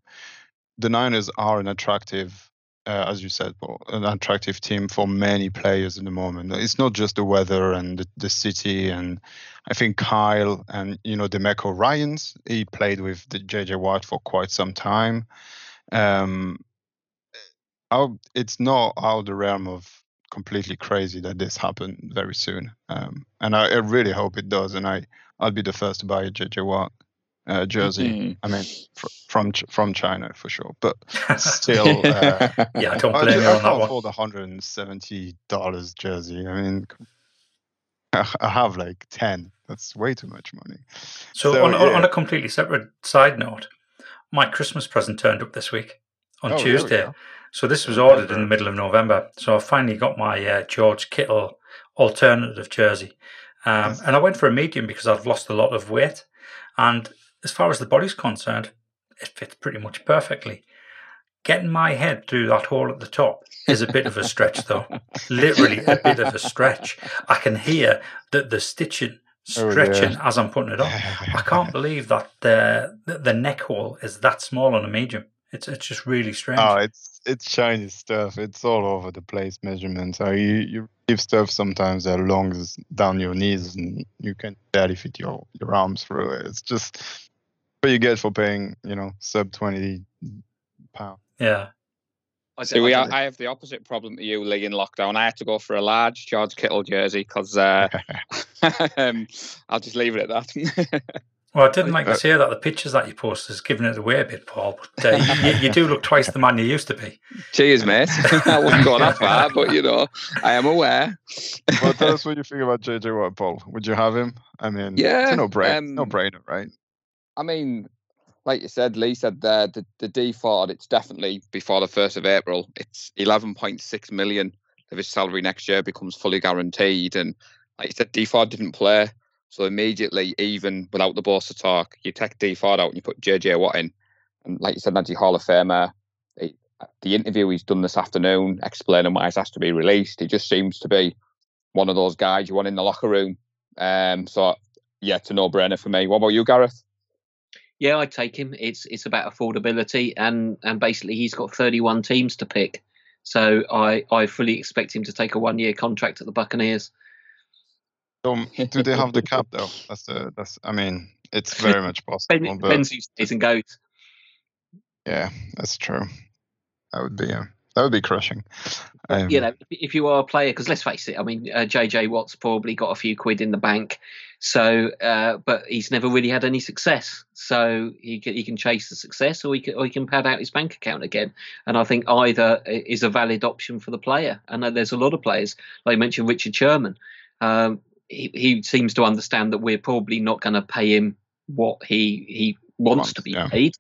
the Niners are an attractive uh, as you said, Paul, an attractive team for many players in the moment. It's not just the weather and the, the city, and I think Kyle and you know DeMeco Ryans, he played with the JJ Watt for quite some time. Um, it's not out of the realm of completely crazy that this happened very soon, um, and I, I, really hope it does. And I I'll be the first to buy a JJ Watt uh, jersey. Mm-hmm. I mean, fr- from from China for sure, but still, uh, yeah, I don't blame you on that one. afford a hundred and seventy dollars jersey. I mean, I have like ten. That's way too much money. So, so on, yeah. on a completely separate side note, my Christmas present turned up this week on oh, Tuesday. So this was ordered in the middle of November. So I finally got my uh, George Kittle alternative jersey. Um, and I went for a medium because I've lost a lot of weight. And as far as the body's concerned, it fits pretty much perfectly. Getting my head through that hole at the top is a bit of a stretch, though. Literally a bit of a stretch. I can hear that the stitching stretching oh, as I'm putting it on. I can't believe that the the neck hole is that small on a medium. It's it's just really strange. Oh, it's it's Chinese stuff. It's all over the place measurements. So you you give stuff sometimes that long as down your knees and you can barely fit your your arms through it. It's just what you get for paying, you know, sub twenty pound. Yeah. I, See, we I have the opposite problem to you, Lee, in lockdown. I had to go for a large George Kittle jersey because uh, um, I'll just leave it at that. well, I didn't like to uh, see that the pictures that you posted is giving it away a bit, Paul. But uh, you, you, do look twice the man you used to be. Cheers, mate. I wouldn't go that far, but you know, I am aware. well, tell us what you think about JJ Watt, Paul. Would you have him? I mean, yeah, no brainer, um, no brainer, right? I mean, like you said, Lee said there, the, the Dee Ford, it's definitely before the 1st of April. It's 11.6 million of his salary next year becomes fully guaranteed. And like you said, Dee Ford didn't play. So immediately, even without the Bosa talk, you take Dee Ford out and you put JJ Watt in. And like you said, Najee Hall of Famer, the, the interview he's done this afternoon explaining why he's asked to be released, he just seems to be one of those guys you want in the locker room. Um, so, yeah, a no brainer for me. What about you, Gareth? yeah, I take him. It's it's about affordability, and and basically he's got 31 teams to pick, so I I fully expect him to take a one year contract at the Buccaneers. Um, do they have the cap though? That's the that's. I mean, it's very much possible. Ben, but, who stays and goes. Yeah, that's true. That would be a that would be crushing. Um, you know, if you are a player, because let's face it, I mean, uh, JJ Watt's probably got a few quid in the bank, so uh, but he's never really had any success. So he can, he can chase the success, or he can or he can pad out his bank account again. And I think either is a valid option for the player. And there's a lot of players, like you mentioned, Richard Sherman. Um, he, he seems to understand that we're probably not going to pay him what he he wants to be yeah. paid.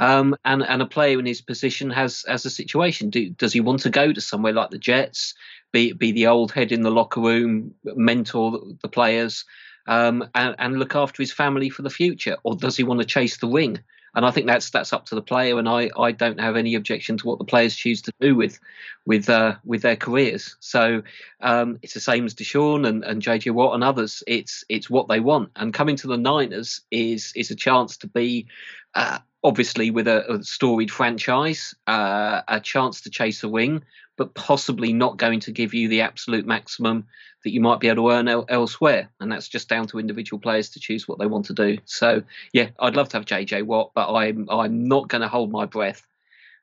Um, and and a player in his position has has a situation. Do, does he want to go to somewhere like the Jets, be be the old head in the locker room, mentor the, the players, um, and, and look after his family for the future, or does he want to chase the wing? And I think that's that's up to the player. And I, I don't have any objection to what the players choose to do with with uh, with their careers. So um, it's the same as Deshaun and, and JJ Watt and others. It's it's what they want. And coming to the Niners is is a chance to be. Uh, obviously, with a, a storied franchise, uh, a chance to chase a wing, but possibly not going to give you the absolute maximum that you might be able to earn el- elsewhere. And that's just down to individual players to choose what they want to do. So, yeah, I'd love to have JJ Watt, but I'm I'm not going to hold my breath.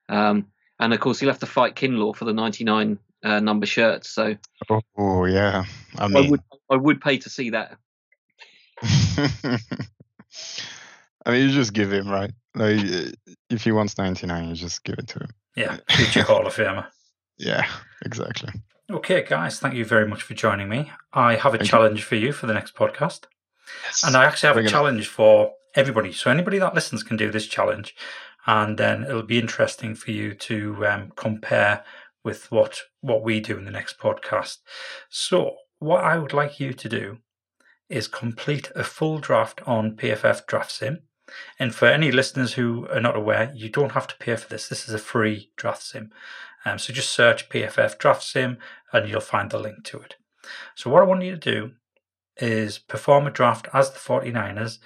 Um, and of course, he'll have to fight Kinlaw for the 99 uh, number shirts. So, oh yeah, I, mean... I would I would pay to see that. I mean, you just give him right. Like, if he wants 99, you just give it to him. Yeah, future Hall of Famer. Yeah, exactly. Okay, guys, thank you very much for joining me. I have a thank challenge you. for you for the next podcast. Yes. And I actually have Bring a challenge for everybody. So anybody that listens can do this challenge, and then it'll be interesting for you to um, compare with what what we do in the next podcast. So what I would like you to do is complete a full draft on PFF Draft Sim. And for any listeners who are not aware, you don't have to pay for this. This is a free draft sim. Um, so just search PFF Draft Sim and you'll find the link to it. So what I want you to do is perform a draft as the 49ers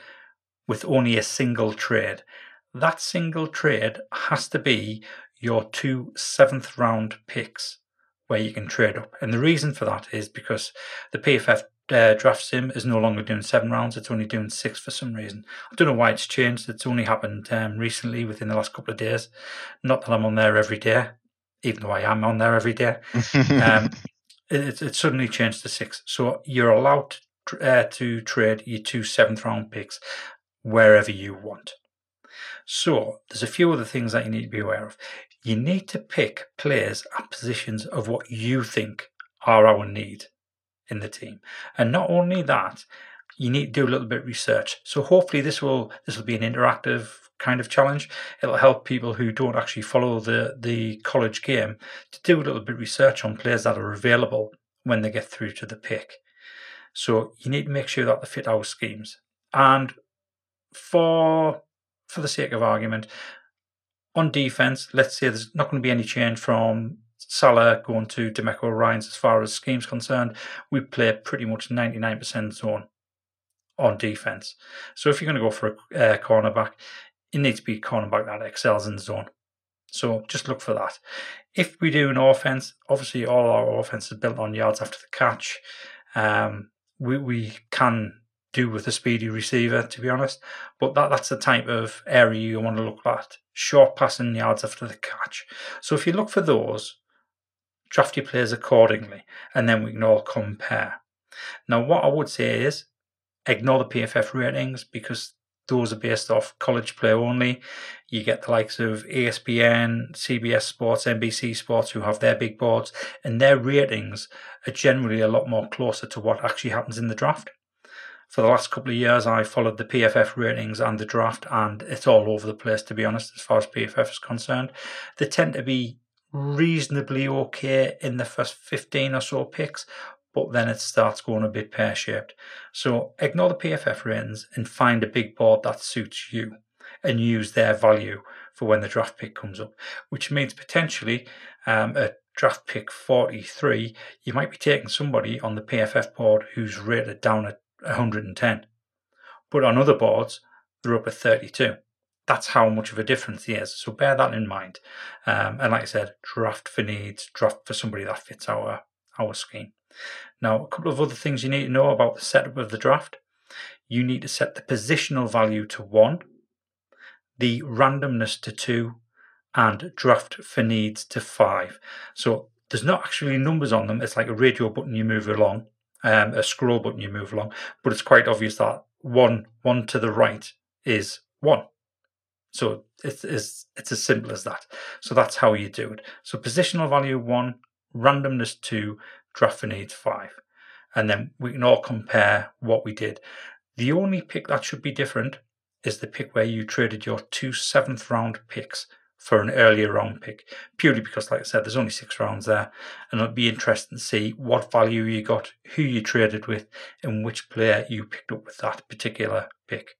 with only a single trade. That single trade has to be your two seventh round picks where you can trade up. And the reason for that is because the PFF uh, draft sim is no longer doing seven rounds, it's only doing six for some reason. I don't know why it's changed. It's only happened um, recently within the last couple of days. Not that I'm on there every day, even though I am on there every day. Um, it, it suddenly changed to six. So you're allowed to, uh, to trade your two seventh round picks wherever you want. So there's a few other things that you need to be aware of. You need to pick players at positions of what you think are our need in the team. And not only that, you need to do a little bit of research. So hopefully this will this will be an interactive kind of challenge. It'll help people who don't actually follow the the college game to do a little bit of research on players that are available when they get through to the pick. So you need to make sure that they fit our schemes. And for for the sake of argument, on defense, let's say there's not going to be any change from Salah going to Demeco Ryans as far as schemes concerned. We play pretty much 99% zone on defense. So if you're going to go for a uh, cornerback, it needs to be a cornerback that excels in the zone. So just look for that. If we do an offense, obviously all our offense is built on yards after the catch. Um, we we can do with a speedy receiver, to be honest. But that, that's the type of area you want to look at. Short passing yards after the catch. So if you look for those, draft your players accordingly, and then we can all compare. Now, what I would say is ignore the PFF ratings because those are based off college play only. You get the likes of ESPN, CBS Sports, NBC Sports who have their big boards, and their ratings are generally a lot more closer to what actually happens in the draft. For the last couple of years, I followed the PFF ratings and the draft, and it's all over the place, to be honest, as far as PFF is concerned. They tend to be reasonably okay in the first 15 or so picks, but then it starts going a bit pear shaped. So ignore the PFF ratings and find a big board that suits you and use their value for when the draft pick comes up, which means potentially um, draft pick 43, you might be taking somebody on the PFF board who's rated down at 110. But on other boards, they're up at 32. That's how much of a difference he is. So bear that in mind. Um, and like I said, draft for needs, draft for somebody that fits our our scheme. Now, a couple of other things you need to know about the setup of the draft. You need to set the positional value to one, the randomness to two, and draft for needs to five. So there's not actually numbers on them. It's like a radio button you move along, um, a scroll button you move along, but it's quite obvious that one one to the right is one. So it's, it's, it's as simple as that. So that's how you do it. So positional value one, randomness two, draft for needs five. And then we can all compare what we did. The only pick that should be different is the pick where you traded your two seventh round picks for an earlier round pick, purely because, like I said, there's only six rounds there, and it'll be interesting to see what value you got, who you traded with, and which player you picked up with that particular pick.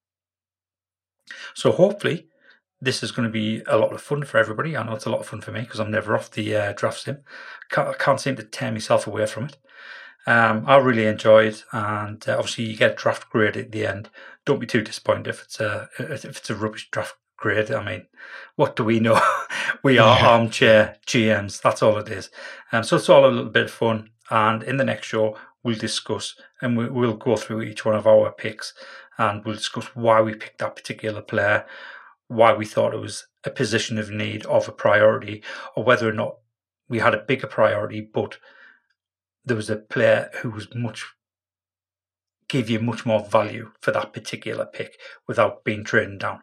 So hopefully, this is going to be a lot of fun for everybody. I know it's a lot of fun for me because I'm never off the uh, draft sim. Can't, I can't seem to tear myself away from it. Um, I really enjoyed, and uh, obviously you get a draft grade at the end. Don't be too disappointed if it's a if it's a rubbish draft grade. I mean, what do we know? we are Yeah. armchair GMs. That's all it is. Um, so it's all a little bit of fun. And in the next show, we'll discuss and we, we'll go through each one of our picks, and we'll discuss why we picked that particular player, why we thought it was a position of need of a priority, or whether or not we had a bigger priority, but there was a player who was much gave you much more value for that particular pick without being traded down.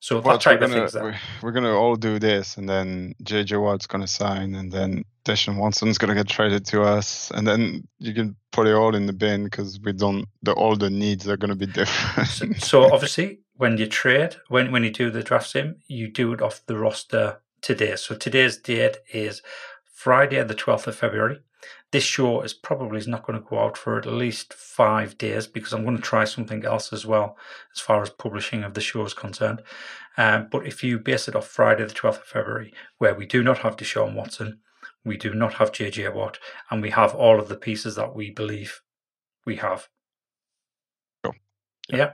So that type we're of gonna, things. We're, we're gonna all do this, and then JJ Watt's gonna sign, and then Deshaun Watson's gonna get traded to us, and then you can put it all in the bin because we don't. The all the needs are gonna be different. So, so obviously, when you trade, when when you do the draft sim, you do it off the roster today. So today's date is Friday, the twelfth of February. This show is probably not going to go out for at least five days because I'm going to try something else as well as far as publishing of the show is concerned. Um, but if you base it off Friday, the 12th of February, where we do not have Deshaun Watson, we do not have JJ Watt, and we have all of the pieces that we believe we have. Sure. Yeah.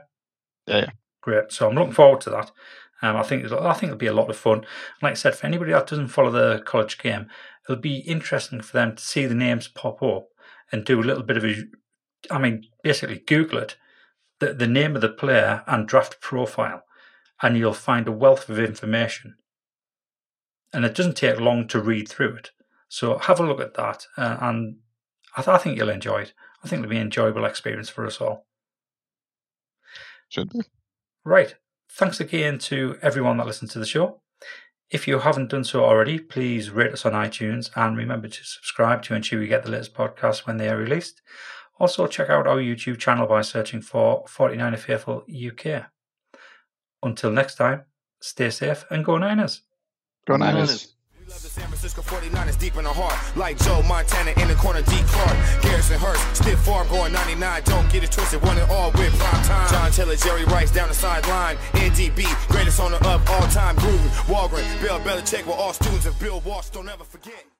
Yeah. Yeah. yeah. Great. So I'm looking forward to that. Um, I think I think it'll be a lot of fun. Like I said, for anybody that doesn't follow the college game, it'll be interesting for them to see the names pop up and do a little bit of a, I mean, basically Google it, the, the name of the player and draft profile, and you'll find a wealth of information. And it doesn't take long to read through it. So have a look at that, uh, and I, th- I think you'll enjoy it. I think it'll be an enjoyable experience for us all. Should be. Right. Thanks again to everyone that listened to the show. If you haven't done so already, please rate us on iTunes and remember to subscribe to ensure you get the latest podcasts when they are released. Also, check out our YouTube channel by searching for 49er Faithful UK. Until next time, stay safe and go Niners. Go Niners. Love the San Francisco 49ers deep in the heart. Like Joe Montana in the corner, D. Clark. Garrison Hearst, stiff farm going 99. Don't get it twisted, one and all with prime time. John Taylor, Jerry Rice down the sideline. NDB, greatest owner of all time. Gruden, Holmgren, Bill Belichick were all students of Bill Walsh. Don't ever forget.